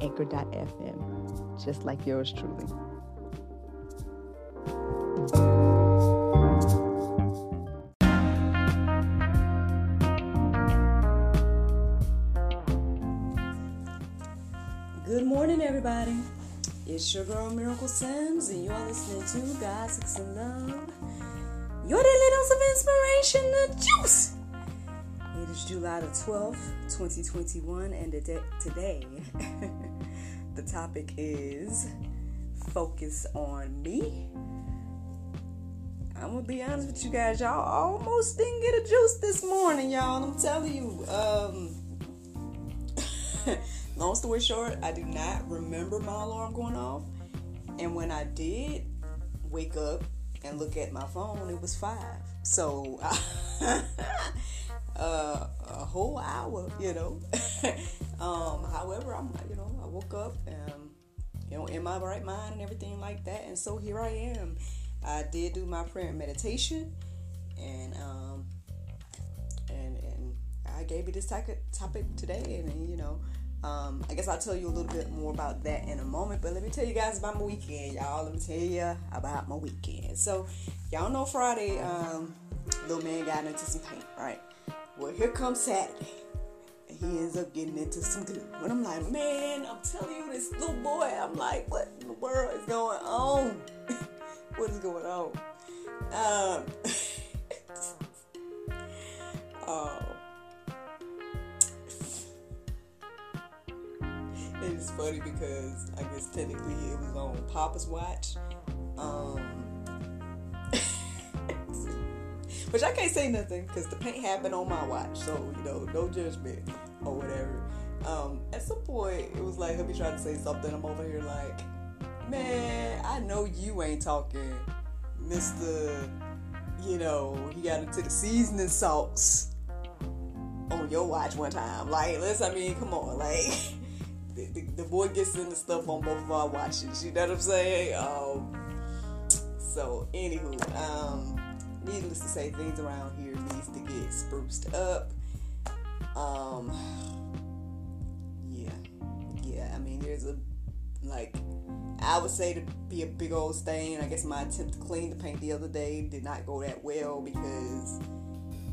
anchor.fm, just like yours truly. Good morning, everybody. It's your girl Miracle Sims, and you're listening to God, Sex, and Love. Your daily dose of inspiration, the juice. It is July the 12th, 2021, and today the topic is focus on me. I'm gonna be honest with you guys, y'all almost didn't get a juice this morning, y'all. I'm telling you. Um, long story short, I do not remember my alarm going off, and when I did wake up and look at my phone, it was five. So. uh, a whole hour, you know. um, however, I'm, like, you know, woke up and, you know, in my right mind and everything like that, and so here I am. I did do my prayer and meditation, and um, and and I gave you this topic today, and you know. Um, I guess I'll tell you a little bit more about that in a moment, but let me tell you guys about my weekend, y'all. Let me tell you about my weekend. So, y'all know Friday, um, little man got into some paint, right? Well, here comes Saturday. He ends up getting into some glue. And I'm like, man, I'm telling you, this little boy, I'm like, what in the world is going on? what is going on? Um, oh. It's funny because I guess technically it was on Papa's watch. Um, which I can't say nothing because the paint happened on my watch, so you know, no judgment or whatever. Um, at some point, it was like hubby trying to say something. I'm over here like, man, I know you ain't talking, Mister. You know, he got into the seasoning salts on your watch one time. Like, let's, I mean, come on, like. The, the, the, boy gets into stuff on both of our watches. You know what I'm saying? Um, so, anywho, um, needless to say, things around here needs to get spruced up. Um, yeah, yeah. I mean, there's a like I would say to be a big old stain. I guess my attempt to clean the paint the other day did not go that well because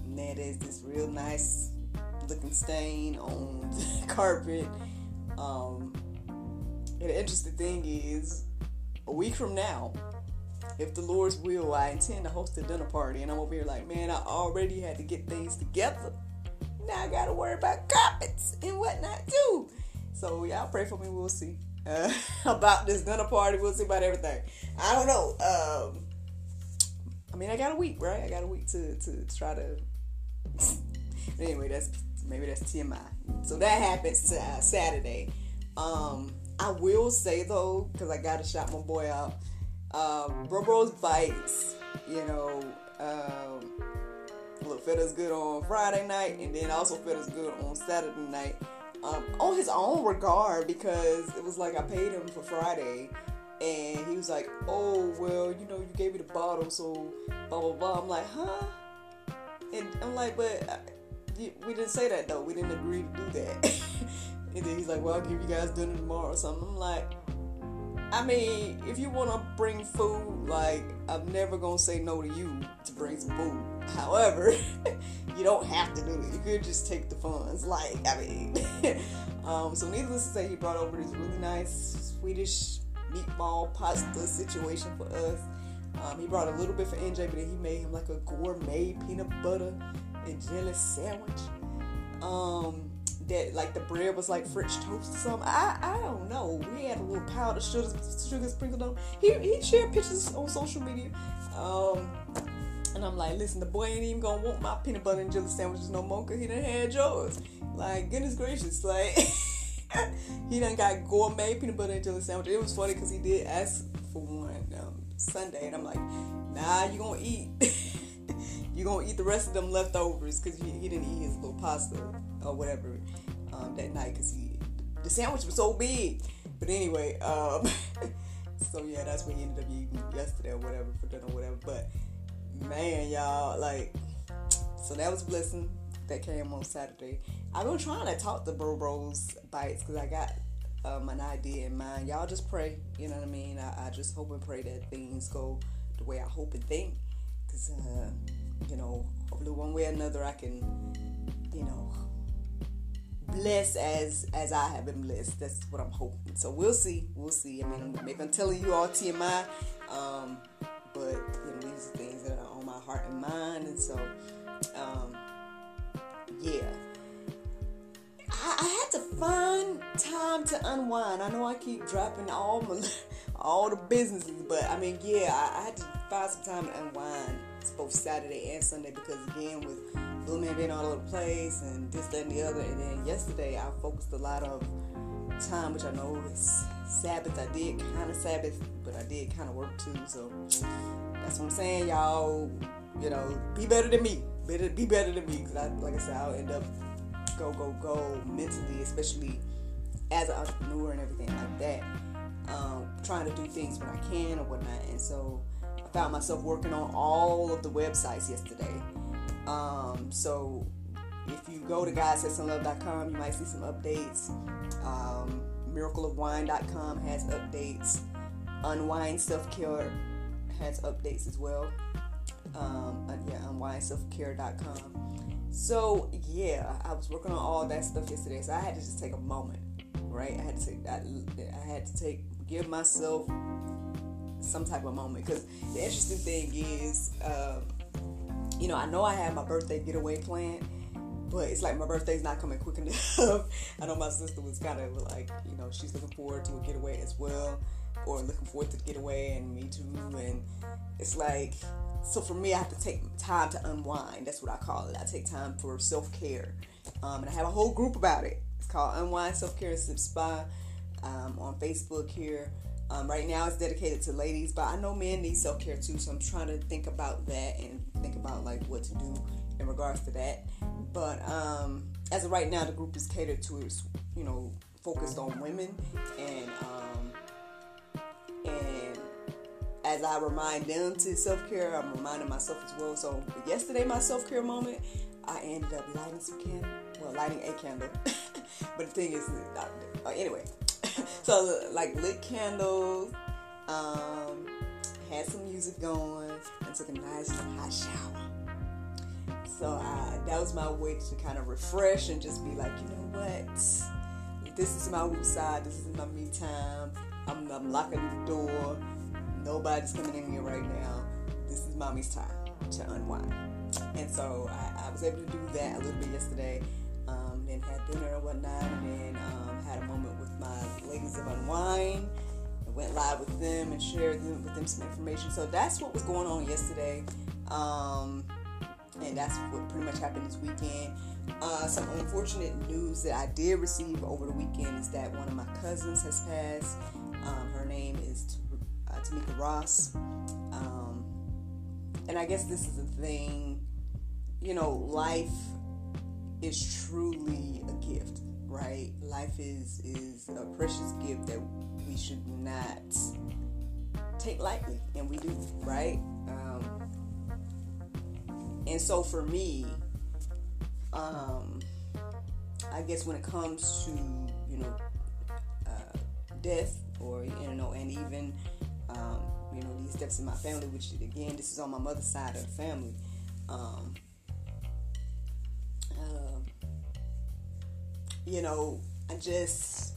man, there's this real nice looking stain on the carpet. Um, and the interesting thing is, a week from now, if the Lord's will, I intend to host a dinner party. And I'm over here like, man, I already had to get things together. Now I gotta worry about carpets and whatnot too. So y'all pray for me. We'll see uh, about this dinner party. We'll see about everything. I don't know. Um, I mean, I got a week, right? I got a week to to try to. anyway, that's maybe that's TMI. So that happens uh, Saturday. Um, I will say though, because I gotta shout my boy out um, Bro Bros Bites, you know, um, look, fed us good on Friday night and then also fed us good on Saturday night. Um, on his own regard because it was like I paid him for Friday and he was like, oh, well, you know, you gave me the bottle, so blah, blah, blah. I'm like, huh? And I'm like, but uh, we didn't say that though. We didn't agree to do that. and then he's like, well, I'll give you guys dinner tomorrow or something. I'm like, I mean, if you want to bring food, like, I'm never going to say no to you to bring some food. However, you don't have to do it. You could just take the funds. Like, I mean, um, so needless to say, he brought over this really nice Swedish meatball pasta situation for us. Um, he brought a little bit for NJ, but then he made him like a gourmet peanut butter and jelly sandwich. Um, that like the bread was like French toast or something. I I don't know. We had a little powder sugar sugar sprinkled on. He he shared pictures on social media. Um, and I'm like, listen, the boy ain't even gonna want my peanut butter and jelly sandwiches no more because he done had yours. Like, goodness gracious, like. he done got gourmet peanut butter and jelly sandwich. It was funny because he did ask for one um, Sunday, and I'm like, nah, you gonna eat. you gonna eat the rest of them leftovers because he, he, didn't eat his little pasta or whatever um, that night because he the sandwich was so big. But anyway, um, so yeah, that's what he ended up eating yesterday or whatever for dinner or whatever. But man, y'all, like, so that was blessing that came on Saturday. I've been trying to talk to Bro Bros Bites because I got um, an idea in mind. Y'all just pray, you know what I mean? I, I just hope and pray that things go the way I hope and think. Because, uh, you know, hopefully one way or another I can, you know, bless as as I have been blessed. That's what I'm hoping. So we'll see. We'll see. I mean, maybe I'm telling you all TMI, um, but you know, these are things that are on my heart and mind, and so um, yeah. I, I had to find time to unwind. I know I keep dropping all my all the businesses, but I mean, yeah, I, I had to find some time to unwind. It's both Saturday and Sunday because again, with Blue Man being all over the place and this, that, and the other. And then yesterday I focused a lot of time, which I know is Sabbath. I did kind of Sabbath, but I did kind of work too. So that's what I'm saying, y'all. You know, be better than me. Better, be better than me. Cause I, like I said, I'll end up go, go, go mentally, especially as an entrepreneur and everything like that. Um, trying to do things when I can or whatnot. And so I found myself working on all of the websites yesterday. Um, so if you go to GodSexandLove.com, you might see some updates. Um, MiracleOfWine.com has updates. Unwind Self Care has updates as well. Um, yeah, UnwindSelfCare.com. So yeah, I was working on all that stuff yesterday, so I had to just take a moment, right? I had to take I, I had to take give myself some type of moment because the interesting thing is. Um, you know, I know I had my birthday getaway planned, but it's like my birthday's not coming quick enough. I know my sister was kind of like, you know, she's looking forward to a getaway as well, or looking forward to the getaway, and me too. And it's like, so for me, I have to take time to unwind. That's what I call it. I take time for self care, um, and I have a whole group about it. It's called Unwind Self Care Sip Spa um, on Facebook here. Um, right now, it's dedicated to ladies, but I know men need self care too. So I'm trying to think about that and think about like what to do in regards to that. But um, as of right now, the group is catered to you know focused on women and um, and as I remind them to self care, I'm reminding myself as well. So yesterday, my self care moment, I ended up lighting some candle. Well, lighting a candle. but the thing is, uh, anyway, so like lit candles, um, had some music going, and took a nice hot shower. So uh, that was my way to kind of refresh and just be like, you know what? This is my side. This is my me time. I'm, I'm locking the door. Nobody's coming in here right now. This is mommy's time to unwind. And so I, I was able to do that a little bit yesterday. Um, then had dinner and whatnot, and then um, had a moment with my ladies of Unwind. I went live with them and shared them, with them some information. So that's what was going on yesterday. Um, and that's what pretty much happened this weekend. Uh, some unfortunate news that I did receive over the weekend is that one of my cousins has passed. Um, her name is uh, Tamika Ross. Um, and I guess this is a thing, you know, life is truly a gift right? Life is is a precious gift that we should not take lightly, and we do, right? Um, and so for me, um, I guess when it comes to you know uh, death or you know, and even um, you know these deaths in my family, which again, this is on my mother's side of the family. Um, you know, I just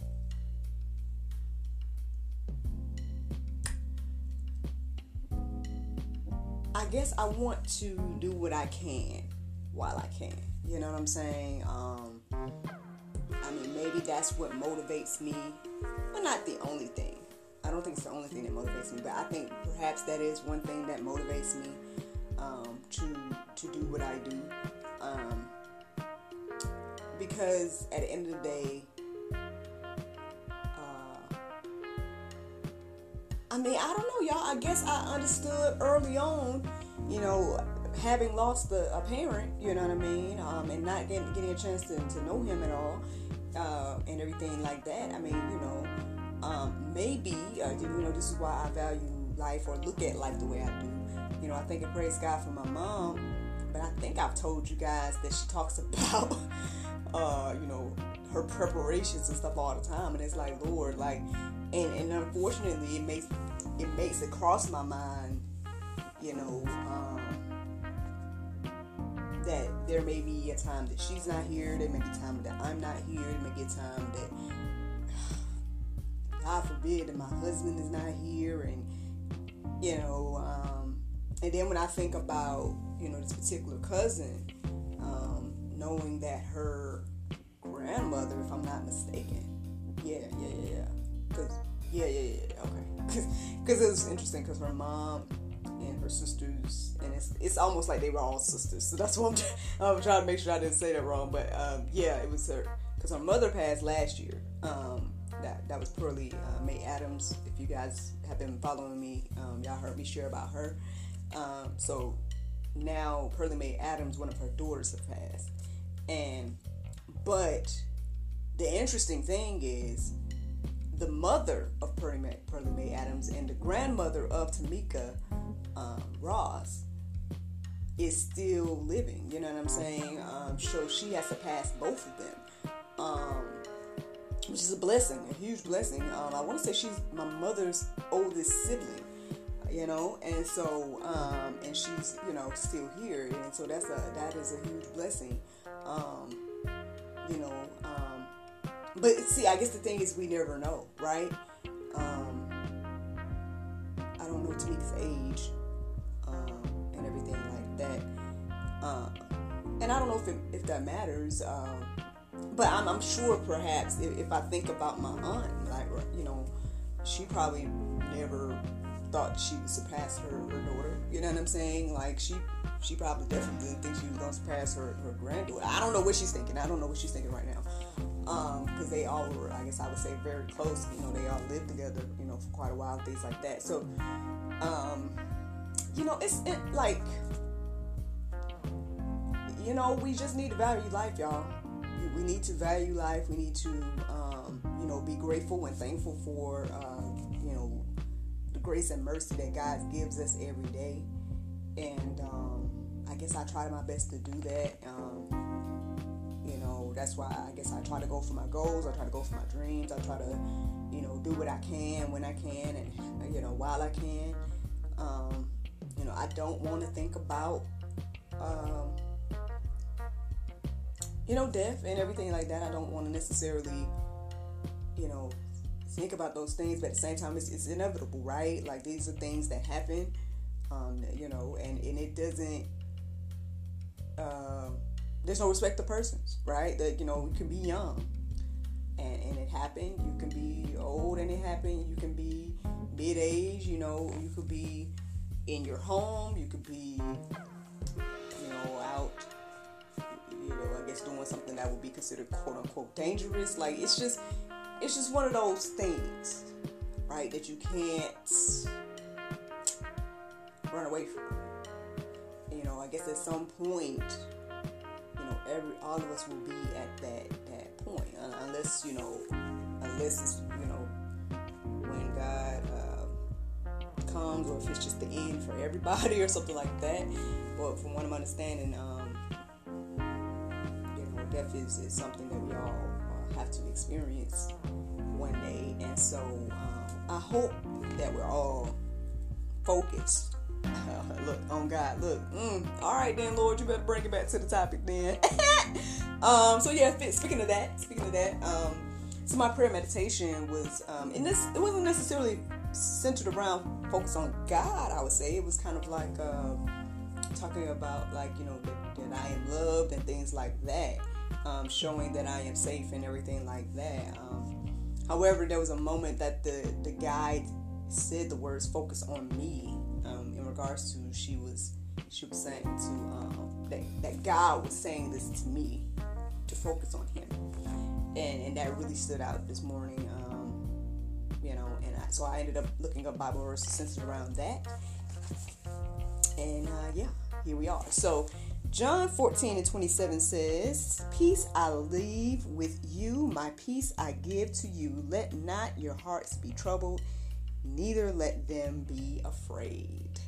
I guess I want to do what I can while I can. You know what I'm saying? Um, I mean, maybe that's what motivates me, but not the only thing. I don't think it's the only thing that motivates me, but I think perhaps that is one thing that motivates me um, to to do what I do. Um, because at the end of the day, I mean, I don't know, y'all. I guess I understood early on, you know, having lost a, a parent, you know what I mean, um, and not getting getting a chance to, to know him at all, uh, and everything like that. I mean, you know, um, maybe uh, you know this is why I value life or look at life the way I do. You know, I thank and praise God for my mom, but I think I've told you guys that she talks about, uh, you know, her preparations and stuff all the time, and it's like Lord, like, and, and unfortunately, it makes it makes it cross my mind, you know. Um, that there may be a time that she's not here, there may be a time that I'm not here, there may be a time that God forbid that my husband is not here and you know, um, and then when I think about, you know, this particular cousin, um, knowing that her grandmother, if I'm not mistaken, yeah, yeah, yeah, because, yeah, yeah, yeah, okay, because it was interesting because her mom and her sisters, and it's it's almost like they were all sisters. So that's what I'm, I'm trying to make sure I didn't say that wrong. But um, yeah, it was her because her mother passed last year. Um, that that was Pearlie uh, Mae Adams. If you guys have been following me, um, y'all heard me share about her. Um, so now Pearly Mae Adams, one of her daughters, have passed, and but the interesting thing is the mother of Pearlie Mae, Adams and the grandmother of Tamika um, Ross is still living. You know what I'm saying? Um, so she has to pass both of them. Um, which is a blessing, a huge blessing. Um, I want to say she's my mother's oldest sibling, you know, and so um, and she's you know still here, and so that's a that is a huge blessing, um, you know. But see, I guess the thing is we never know, right? Um, I don't know Tamika's age um, and everything like that, uh, and I don't know if it, if that matters. Um, but I'm, I'm sure perhaps if, if, I think about my aunt, like you know, she probably never thought she would surpass her, her daughter. You know what I'm saying? Like she she probably definitely didn't think she was gonna surpass her, her granddaughter. I don't know what she's thinking. I don't know what she's thinking right now. Um, because they all were, I guess I would say, very close. You know, they all lived together, you know, for quite a while, things like that. So, um, you know, it's it, like, you know, we just need to value life, y'all we need to value life. We need to, um, you know, be grateful and thankful for, uh, you know, the grace and mercy that God gives us every day. And um, I guess I try my best to do that. That's why I guess I try to go for my goals. I try to go for my dreams. I try to, you know, do what I can when I can, and you know, while I can. Um, you know, I don't want to think about. Um, you know, death and everything like that. I don't want to necessarily, you know, think about those things, but at the same time, it's, it's inevitable, right? Like these are things that happen, um, you know, and, and it doesn't, uh, there's no respect to persons, right? That, you know, you can be young and, and it happened. You can be old and it happened. You can be mid age, you know, you could be in your home, you could be, you know, out you know, I guess doing something that would be considered quote unquote dangerous. Like it's just it's just one of those things, right, that you can't run away from. You know, I guess at some point, every all of us will be at that that point, unless you know, unless it's you know, when God uh, comes, or if it's just the end for everybody or something like that. But from what I'm understanding, um, death is, is something that we all uh, have to experience one day. And so um, I hope that we're all focused. Look, on God, look. Mm, all right, then, Lord, you better bring it back to the topic then. um, so yeah, speaking of that, speaking of that, um, so my prayer meditation was, um, and this it wasn't necessarily centered around focus on God. I would say it was kind of like uh, talking about like you know that, that I am loved and things like that um, showing that I am safe and everything like that. Um, however, there was a moment that the, the guide said the words focus on me um, regards to she was she was saying to um, that, that God was saying this to me to focus on him and, and that really stood out this morning um, you know, and I, so I ended up looking up Bible verses centered around that. And uh, yeah, here we are. So John 14 and 27 says, Peace I leave with you, my peace I give to you. Let not your hearts be troubled, neither let them be afraid.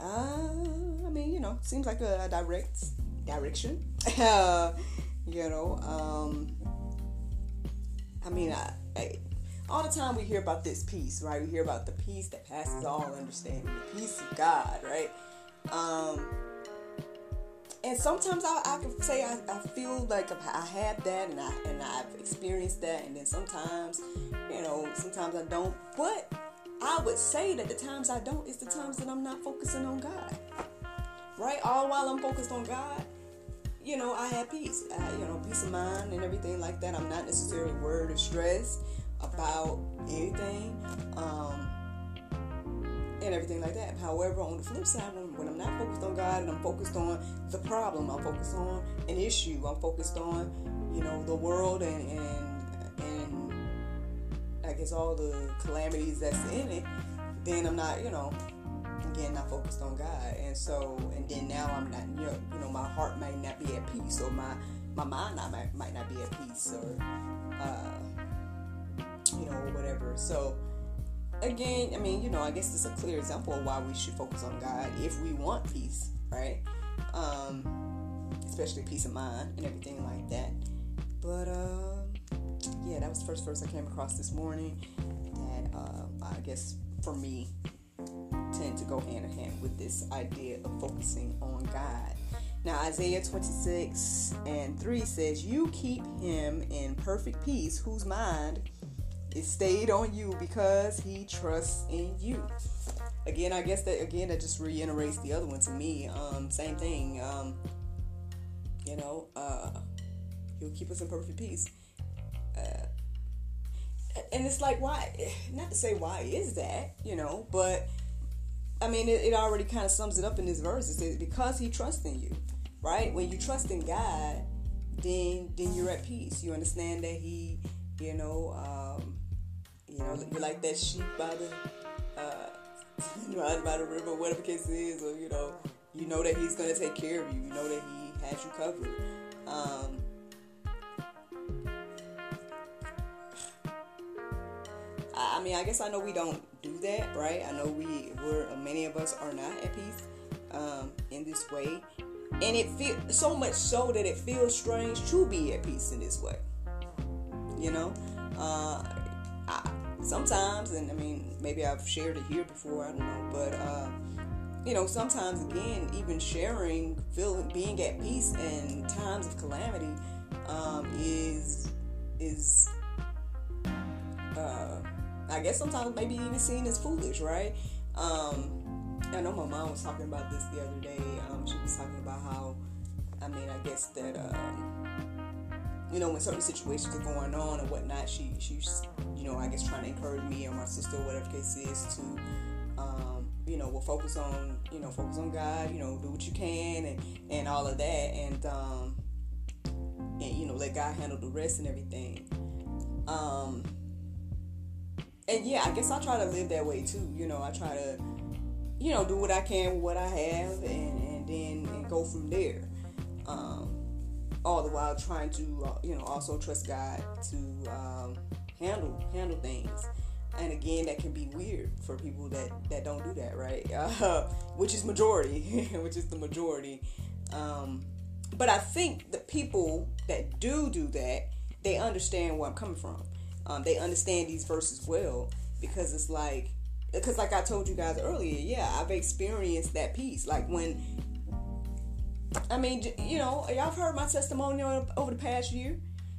Uh, I mean, you know, seems like a, a direct direction. you know, um, I mean, I, I, all the time we hear about this peace, right? We hear about the peace that passes all understanding, the peace of God, right? Um, and sometimes I, I can say I, I feel like I have that and I and I've experienced that, and then sometimes, you know, sometimes I don't. But I would say that the times I don't is the times that I'm not focusing on God, right? All while I'm focused on God, you know, I have peace, I, you know, peace of mind and everything like that. I'm not necessarily worried or stressed about anything. Um, and everything like that. However, on the flip side, when, I'm not focused on God and I'm focused on the problem, I'm focused on an issue, I'm focused on, you know, the world and and guess all the calamities that's in it, then I'm not, you know, again not focused on God. And so and then now I'm not you know, you know my heart might not be at peace or my my mind not, might, might not be at peace or uh, you know, whatever. So again, I mean, you know, I guess it's a clear example of why we should focus on God if we want peace, right? Um, especially peace of mind and everything like that. But uh, yeah, that was the first verse I came across this morning. That uh, I guess for me tend to go hand in hand with this idea of focusing on God. Now, Isaiah 26 and 3 says, You keep him in perfect peace, whose mind is stayed on you because he trusts in you. Again, I guess that again that just reiterates the other one to me. Um, same thing. Um, you know, uh, he'll keep us in perfect peace. Uh, and it's like, why? Not to say why is that, you know, but I mean, it, it already kind of sums it up in this verse. It says, because he trusts in you, right? When you trust in God, then then you're at peace. You understand that he, you know, um, you know, you're like that sheep by the uh, by the river, whatever case is, or you know, you know that he's gonna take care of you. You know that he has you covered. Um, I mean, I guess I know we don't do that, right? I know we, we're many of us are not at peace um, in this way, and it feels so much so that it feels strange to be at peace in this way. You know, uh, I, sometimes, and I mean, maybe I've shared it here before, I don't know, but uh, you know, sometimes again, even sharing, feeling, being at peace in times of calamity um, is is uh, I guess sometimes maybe even seen as foolish, right? Um, I know my mom was talking about this the other day. Um, she was talking about how, I mean, I guess that. Um, you know, when certain situations are going on and whatnot, she she's you know, I guess trying to encourage me or my sister, or whatever case is, to um, you know, we'll focus on you know, focus on God, you know, do what you can and and all of that, and um, and you know, let God handle the rest and everything. Um, and yeah, I guess I try to live that way too. You know, I try to, you know, do what I can with what I have, and and then and go from there. Um, all the while trying to, uh, you know, also trust God to um, handle handle things. And again, that can be weird for people that that don't do that, right? Uh, which is majority, which is the majority. Um, but I think the people that do do that, they understand where I'm coming from. Um, they understand these verses well because it's like, because like I told you guys earlier, yeah, I've experienced that peace. Like when I mean, you know, y'all have heard my testimony over the past year,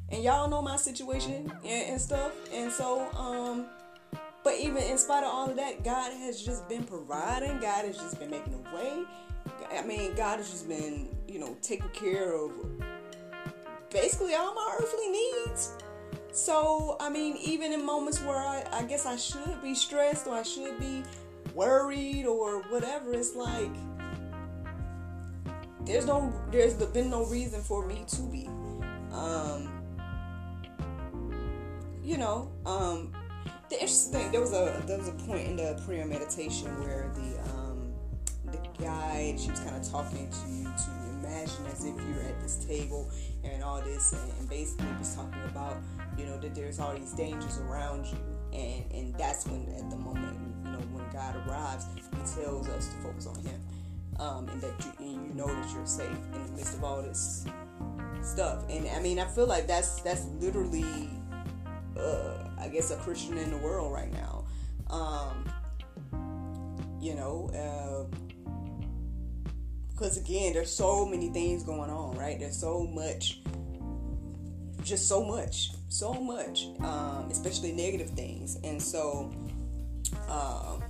and y'all know my situation and, and stuff. And so, um, but even in spite of all of that, God has just been providing. God has just been making a way. I mean, God has just been, you know, taking care of basically all my earthly needs. So, I mean, even in moments where I, I guess I should be stressed or I should be worried or whatever, it's like there's no there's been no reason for me to be. Um you know um the interesting thing there was a there was a point in the prayer meditation where the um the guide she was kind of talking to you to imagine as if you're at this table and all this and, and basically was talking about you know that there's all these dangers around you. And and that's when at the moment you know when God arrives he tells us to focus on him. Um, and that you and you know that you're safe in the midst of all this stuff. And I mean I feel like that's that's literally uh, I guess a Christian in the world right now. Um, you know uh, because again there's so many things going on right? There's so much just so much so much um, especially negative things. And so um,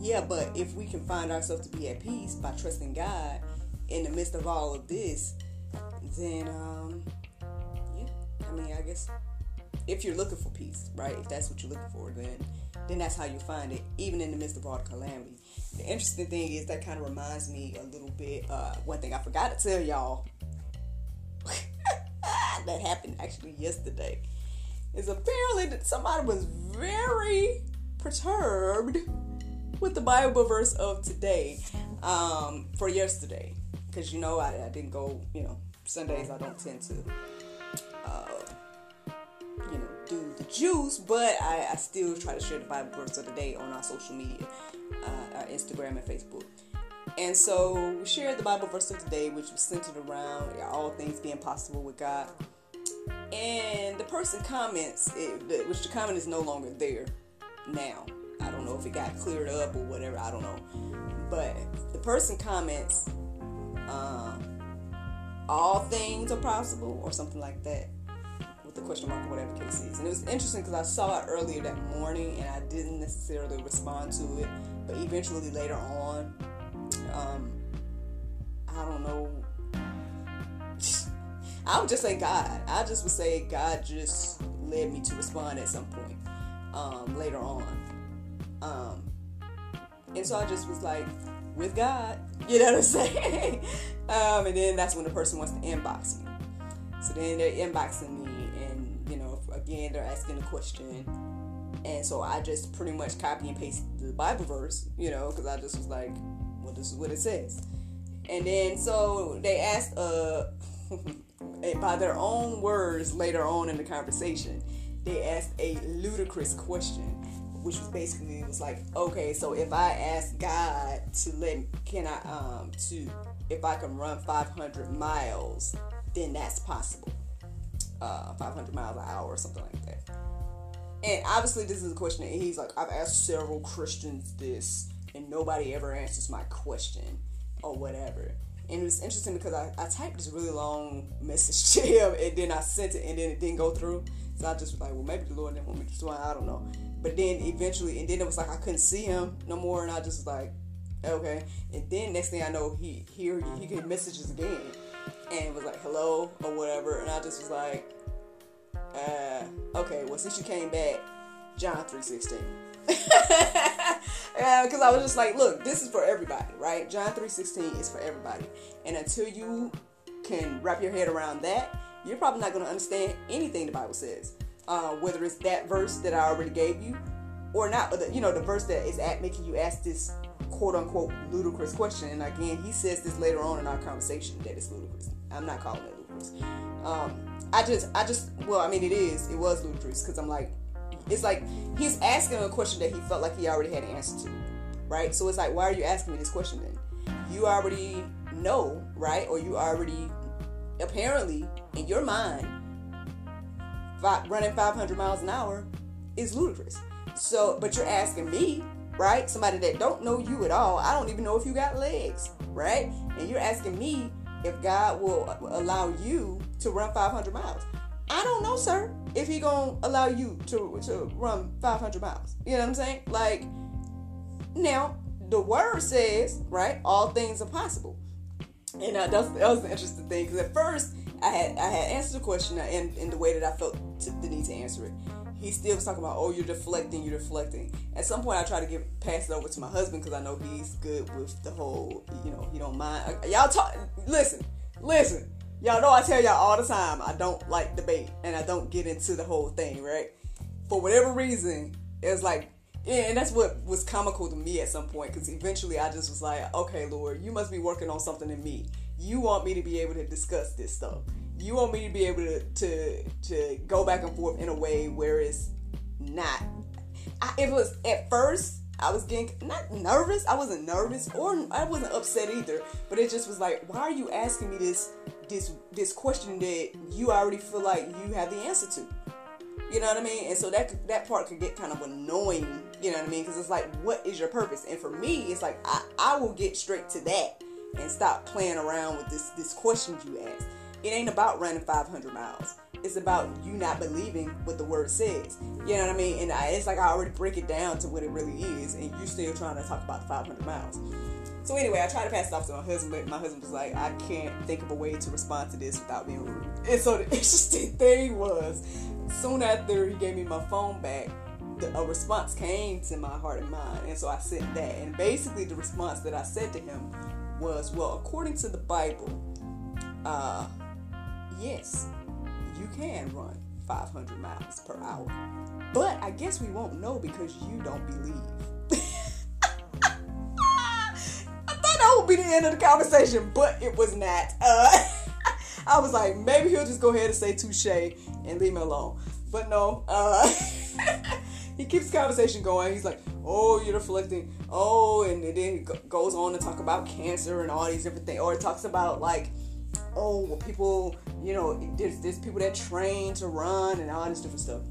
yeah but if we can find ourselves to be at peace by trusting god in the midst of all of this then um, yeah i mean i guess if you're looking for peace right if that's what you're looking for then then that's how you find it even in the midst of all the calamity the interesting thing is that kind of reminds me a little bit. Uh, one thing I forgot to tell y'all that happened actually yesterday is apparently that somebody was very perturbed with the Bible verse of today um, for yesterday. Because you know, I, I, didn't go, you know, Sundays I don't tend to, uh, you know, do the juice, but I, I still try to share the Bible verse of the day on our social media uh, Instagram and Facebook. And so we shared the Bible verse of the day, which was centered around all things being possible with God. And the person comments, it, which the comment is no longer there now. I don't know if it got cleared up or whatever. I don't know. But the person comments, um, all things are possible or something like that with the question mark or whatever case is. And it was interesting because I saw it earlier that morning and I didn't necessarily respond to it but eventually later on, um, I don't know. I would just say God. I just would say God just led me to respond at some point um, later on. Um, and so I just was like, with God, you know what I'm saying? um, and then that's when the person wants to inbox me. So then they're inboxing me, and you know, again, they're asking a question and so I just pretty much copy and paste the Bible verse, you know, because I just was like, well, this is what it says. And then so they asked, uh, by their own words later on in the conversation, they asked a ludicrous question, which was basically was like, okay, so if I ask God to let, can I, um, to, if I can run 500 miles, then that's possible. Uh, 500 miles an hour or something like that. And obviously, this is a question that he's like, I've asked several Christians this, and nobody ever answers my question or whatever. And it was interesting because I, I typed this really long message to him, and then I sent it, and then it didn't go through. So I just was like, well, maybe the Lord didn't want me to respond. I don't know. But then eventually, and then it was like I couldn't see him no more, and I just was like, okay. And then next thing I know, he here he get messages again, and was like, hello or whatever, and I just was like, uh, okay, well since you came back, John three sixteen. Because I was just like, look, this is for everybody, right? John three sixteen is for everybody, and until you can wrap your head around that, you're probably not going to understand anything the Bible says. Uh, whether it's that verse that I already gave you, or not, or the, you know, the verse that is at making you ask this quote unquote ludicrous question. And again, he says this later on in our conversation that it's ludicrous. I'm not calling it ludicrous. Um, I just, I just, well, I mean, it is, it was ludicrous because I'm like, it's like he's asking a question that he felt like he already had an answer to, right? So it's like, why are you asking me this question then? You already know, right? Or you already, apparently, in your mind, running 500 miles an hour is ludicrous. So, but you're asking me, right? Somebody that don't know you at all. I don't even know if you got legs, right? And you're asking me if God will allow you to run 500 miles. I don't know, sir, if he gonna allow you to to run 500 miles. You know what I'm saying? Like, now the word says, right, all things are possible. And uh, that, was, that was the interesting thing because at first I had I had answered the question in, in the way that I felt to, the need to answer it. He still was talking about, oh, you're deflecting, you're deflecting. At some point, I try to get pass it over to my husband because I know he's good with the whole, you know, he don't mind. Y'all talk. Listen, listen. Y'all know I tell y'all all the time I don't like debate and I don't get into the whole thing, right? for whatever reason, it's like, and that's what was comical to me at some point because eventually I just was like, okay, Lord, you must be working on something in me. You want me to be able to discuss this stuff. You want me to be able to to, to go back and forth in a way where it's not. I, it was at first I was getting not nervous. I wasn't nervous or I wasn't upset either. But it just was like, why are you asking me this this this question that you already feel like you have the answer to? You know what I mean? And so that that part could get kind of annoying. You know what I mean? Because it's like, what is your purpose? And for me, it's like I, I will get straight to that and stop playing around with this this question you ask. It ain't about running 500 miles. It's about you not believing what the word says. You know what I mean? And I, it's like I already break it down to what it really is, and you're still trying to talk about the 500 miles. So anyway, I tried to pass it off to my husband, but my husband was like, I can't think of a way to respond to this without being rude. And so the interesting thing was, soon after he gave me my phone back, a response came to my heart and mind, and so I sent that. And basically, the response that I said to him was, "Well, according to the Bible, uh, yes, you can run 500 miles per hour. But I guess we won't know because you don't believe. I thought that would be the end of the conversation, but it was not. Uh, I was like, maybe he'll just go ahead and say touche and leave me alone. But no, uh, he keeps the conversation going. He's like, oh, you're deflecting. Oh, and then he goes on to talk about cancer and all these different things. Or it talks about like, oh, well, people, you know, there's, there's people that train to run and all this different stuff.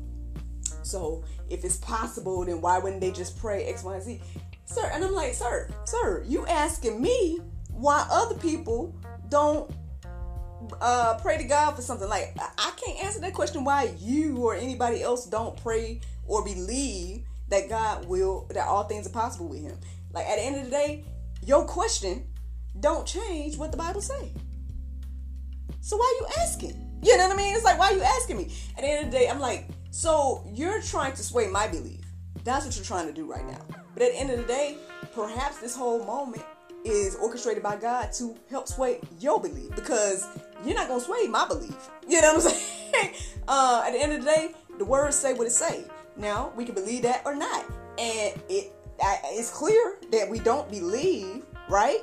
So if it's possible, then why wouldn't they just pray X, Y, Z? Sir, and I'm like, sir, sir, you asking me why other people don't uh, pray to God for something. Like I can't answer that question why you or anybody else don't pray or believe that God will that all things are possible with him. Like at the end of the day, your question don't change what the Bible say. So why you asking? You know what I mean? It's like, why are you asking me? At the end of the day, I'm like, so you're trying to sway my belief. That's what you're trying to do right now. But at the end of the day, perhaps this whole moment is orchestrated by God to help sway your belief because you're not gonna sway my belief. You know what I'm saying? uh, at the end of the day, the words say what it say. Now we can believe that or not, and it it's clear that we don't believe, right?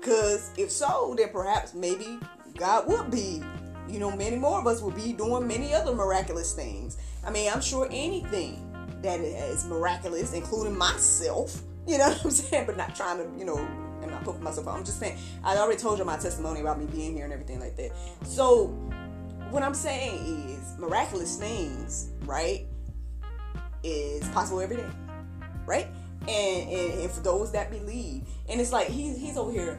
Because if so, then perhaps maybe God would be, you know, many more of us would be doing many other miraculous things. I mean, I'm sure anything that is miraculous, including myself, you know what I'm saying, but not trying to, you know, I'm not puffing myself up. I'm just saying, I already told you my testimony about me being here and everything like that. So, what I'm saying is, miraculous things, right, is possible every day, right? And, and, and for those that believe, and it's like he's he's over here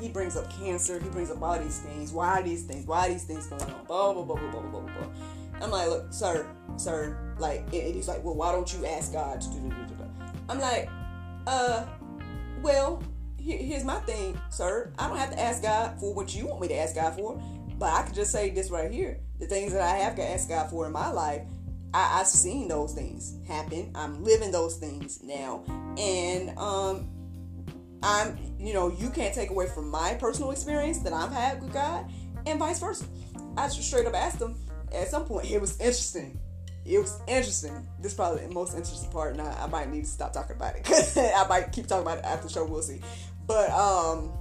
he brings up cancer, he brings up all these things. Why are these things? Why are these things going on? Blah blah blah blah blah blah blah. blah. I'm like, look, sir, sir, like, and he's like, well, why don't you ask God to do do do do? I'm like, uh, well, here's my thing, sir. I don't have to ask God for what you want me to ask God for, but I can just say this right here: the things that I have to ask God for in my life. I, have seen those things happen. I'm living those things now, and um, I'm, you know, you can't take away from my personal experience that I've had with God, and vice versa. I just straight up asked him at some point. It was interesting. It was interesting. This is probably the most interesting part, and I, I might need to stop talking about it I might keep talking about it after the show. We'll see. But um,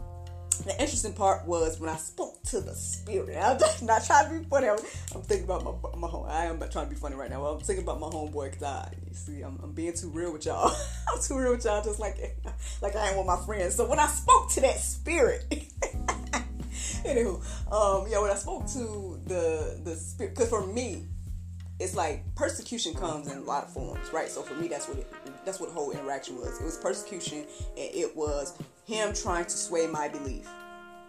the interesting part was when I spoke to the spirit. I'm not trying to be funny. I'm, I'm thinking about my my home. I am trying to be funny right now. I'm thinking about my homeboy because you see, I'm, I'm, being too real with y'all. I'm too real with y'all, just like like I am with my friends. So when I spoke to that spirit. Anywho, um, yeah, when I spoke to the the spirit, because for me, it's like persecution comes in a lot of forms, right? So for me, that's what it, that's what the whole interaction was. It was persecution, and it was him trying to sway my belief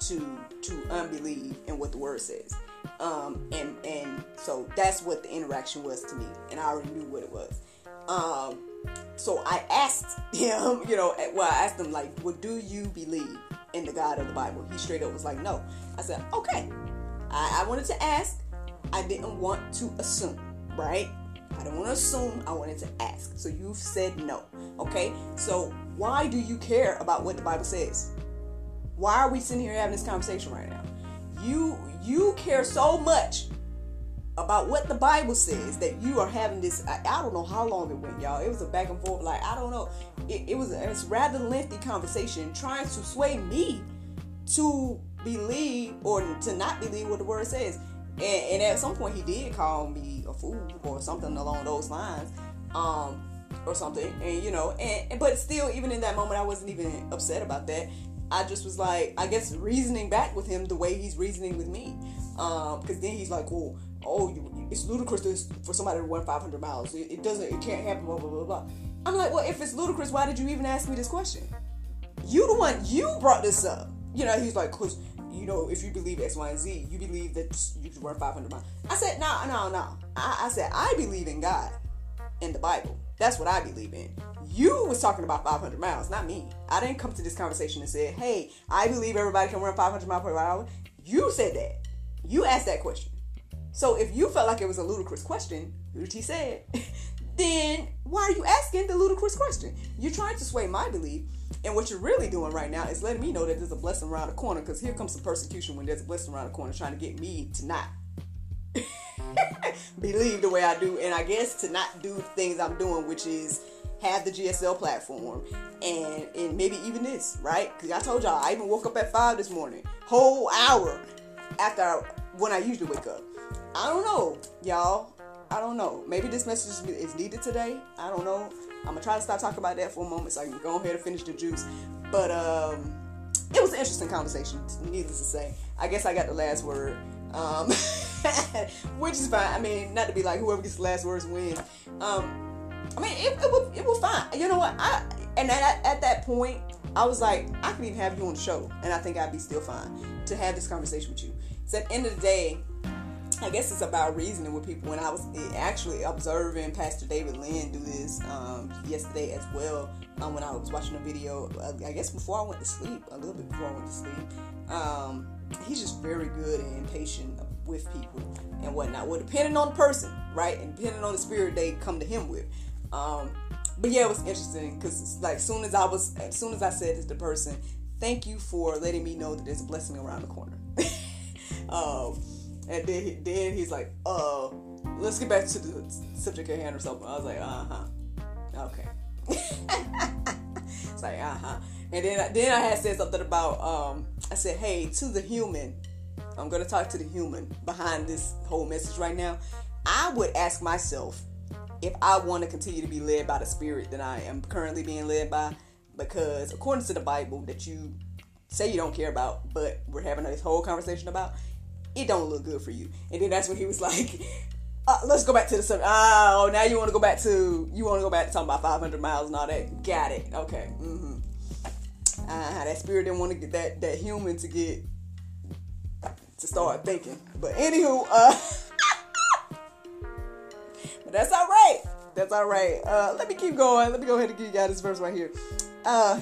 to to unbelieve in what the word says. Um, and and so that's what the interaction was to me, and I already knew what it was. Um, so I asked him, you know, well, I asked him like, "Well, do you believe in the God of the Bible?" He straight up was like, "No." I said, "Okay." I, I wanted to ask. I didn't want to assume, right? I don't want to assume. I wanted to ask. So you've said no. Okay. So why do you care about what the Bible says? Why are we sitting here having this conversation right now? You you care so much about what the Bible says that you are having this. I, I, don't know how long it went, y'all. It was a back and forth. Like I don't know. It, it was a rather lengthy conversation trying to sway me to believe or to not believe what the word says. And, and at some point, he did call me a fool or something along those lines. Um, or something and you know and but still even in that moment i wasn't even upset about that. I just was like i guess reasoning back with him the way he's reasoning with me um because then he's like well oh you, it's ludicrous for somebody to run 500 miles. It, it, doesn't it can't happen blah blah blah blah. I'm like well if it's ludicrous why did you even ask me this question? You the one you brought this up. You know he's like because you know if you believe x y and z you believe that you can run 500 miles i said no no no I, I said i believe in god and the bible that's what I believe in. You was talking about 500 miles, not me. I didn't come to this conversation and say, "Hey, I believe everybody can run 500 miles per hour." You said that. You asked that question. So if you felt like it was a ludicrous question, he said, then why are you asking the ludicrous question? You're trying to sway my belief, and what you're really doing right now is letting me know that there's a blessing around the corner. Because here comes some persecution when there's a blessing around the corner, trying to get me to not believe the way I do, and I guess to not do the things I'm doing, which is have the GSL platform and and maybe even this, right? Because I told y'all I even woke up at five this morning, whole hour after I, when I usually wake up. I don't know, y'all. I don't know. Maybe this message is needed today. I don't know. I'm gonna try to stop talking about that for a moment so I can go ahead and finish the juice. But um, it was an interesting conversation. Needless to say, I guess I got the last word. Um, which is fine. I mean, not to be like whoever gets the last words wins. Um, I mean, it, it, was, it was fine. You know what? I and at, at that point, I was like, I could even have you on the show, and I think I'd be still fine to have this conversation with you. So at the end of the day, I guess it's about reasoning with people. When I was actually observing Pastor David Lynn do this um, yesterday as well, um, when I was watching a video, uh, I guess before I went to sleep, a little bit before I went to sleep. Um, he's just very good and patient with people and whatnot. Well, depending on the person, right, and depending on the spirit they come to him with. Um, but yeah, it was interesting because like soon as I was, as soon as I said to the person, "Thank you for letting me know that there's a blessing around the corner," um, and then he, then he's like, "Uh, let's get back to the subject at hand or something." I was like, "Uh huh, okay." it's like, uh huh. And then then I had said something about um, I said, "Hey, to the human." I'm going to talk to the human behind this whole message right now. I would ask myself if I want to continue to be led by the spirit that I am currently being led by, because according to the Bible that you say you don't care about, but we're having this whole conversation about, it don't look good for you. And then that's when he was like, uh, let's go back to the subject. Oh, now you want to go back to you want to go back to talking about 500 miles and all that. Got it. Okay. Mm-hmm. Uh, that spirit didn't want to get that that human to get to start thinking. But anywho, uh, but that's all right. That's all right. Uh, let me keep going. Let me go ahead and give you guys this verse right here. Uh,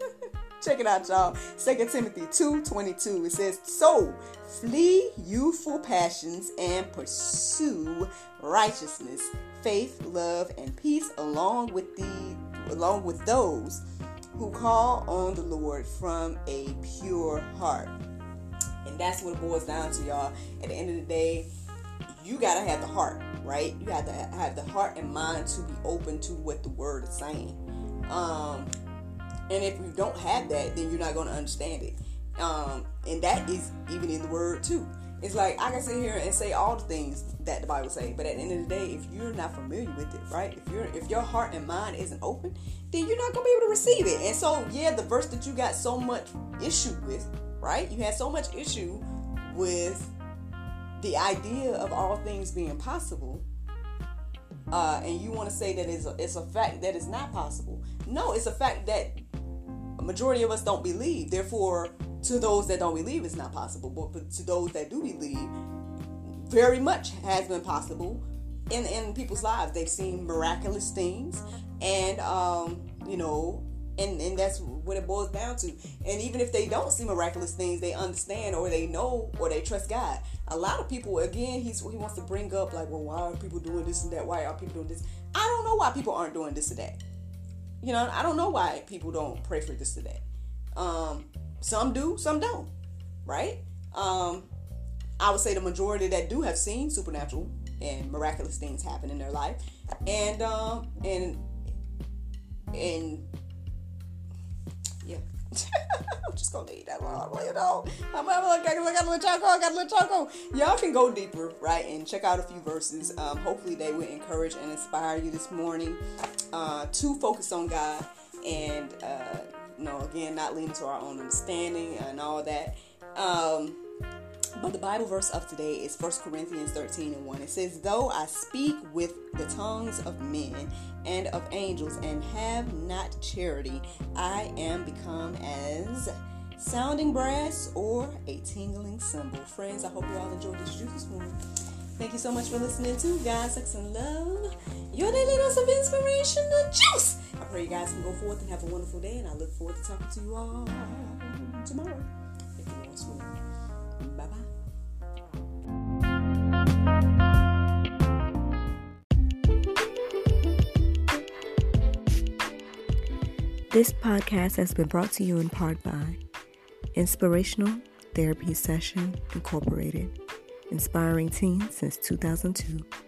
check it out, y'all. Second Timothy 2 22. It says, So flee youthful passions and pursue righteousness, faith, love, and peace along with the along with those who call on the Lord from a pure heart. And that's what it boils down to, y'all. At the end of the day, you gotta have the heart, right? You have to have the heart and mind to be open to what the word is saying. Um, and if you don't have that, then you're not gonna understand it. Um, and that is even in the word too. It's like I can sit here and say all the things that the Bible say, but at the end of the day, if you're not familiar with it, right? If you're if your heart and mind isn't open, then you're not gonna be able to receive it. And so, yeah, the verse that you got so much issue with right? You had so much issue with the idea of all things being possible, uh, and you want to say that it's a, it's a fact that it's not possible. No, it's a fact that a majority of us don't believe. Therefore, to those that don't believe, it's not possible. But to those that do believe, very much has been possible in in people's lives. They've seen miraculous things, and um, you know, and and that's what it boils down to. And even if they don't see miraculous things, they understand or they know or they trust God. A lot of people, again, he's he wants to bring up like, well, why are people doing this and that? Why are people doing this? I don't know why people aren't doing this or that. You know, I don't know why people don't pray for this or that. Um, some do, some don't, right? Um, I would say the majority that do have seen supernatural and miraculous things happen in their life, and um, and and yeah. I'm just gonna leave that alone. You know, I'm, I'm, I got a little choco. I got a little choco. Y'all can go deeper, right, and check out a few verses. Um, hopefully, they will encourage and inspire you this morning uh, to focus on God and, uh, you know, again, not lean to our own understanding and all that. Um, but the Bible verse of today is 1 Corinthians 13 and 1. It says, Though I speak with the tongues of men and of angels and have not charity, I am become as sounding brass or a tingling cymbal. Friends, I hope you all enjoyed this juice this morning. Thank you so much for listening to God, Sex, and Love. Your daily dose of inspiration, the juice. I pray you guys can go forth and have a wonderful day, and I look forward to talking to you all tomorrow. If you want to. Bye bye. This podcast has been brought to you in part by Inspirational Therapy Session Incorporated, inspiring teens since 2002.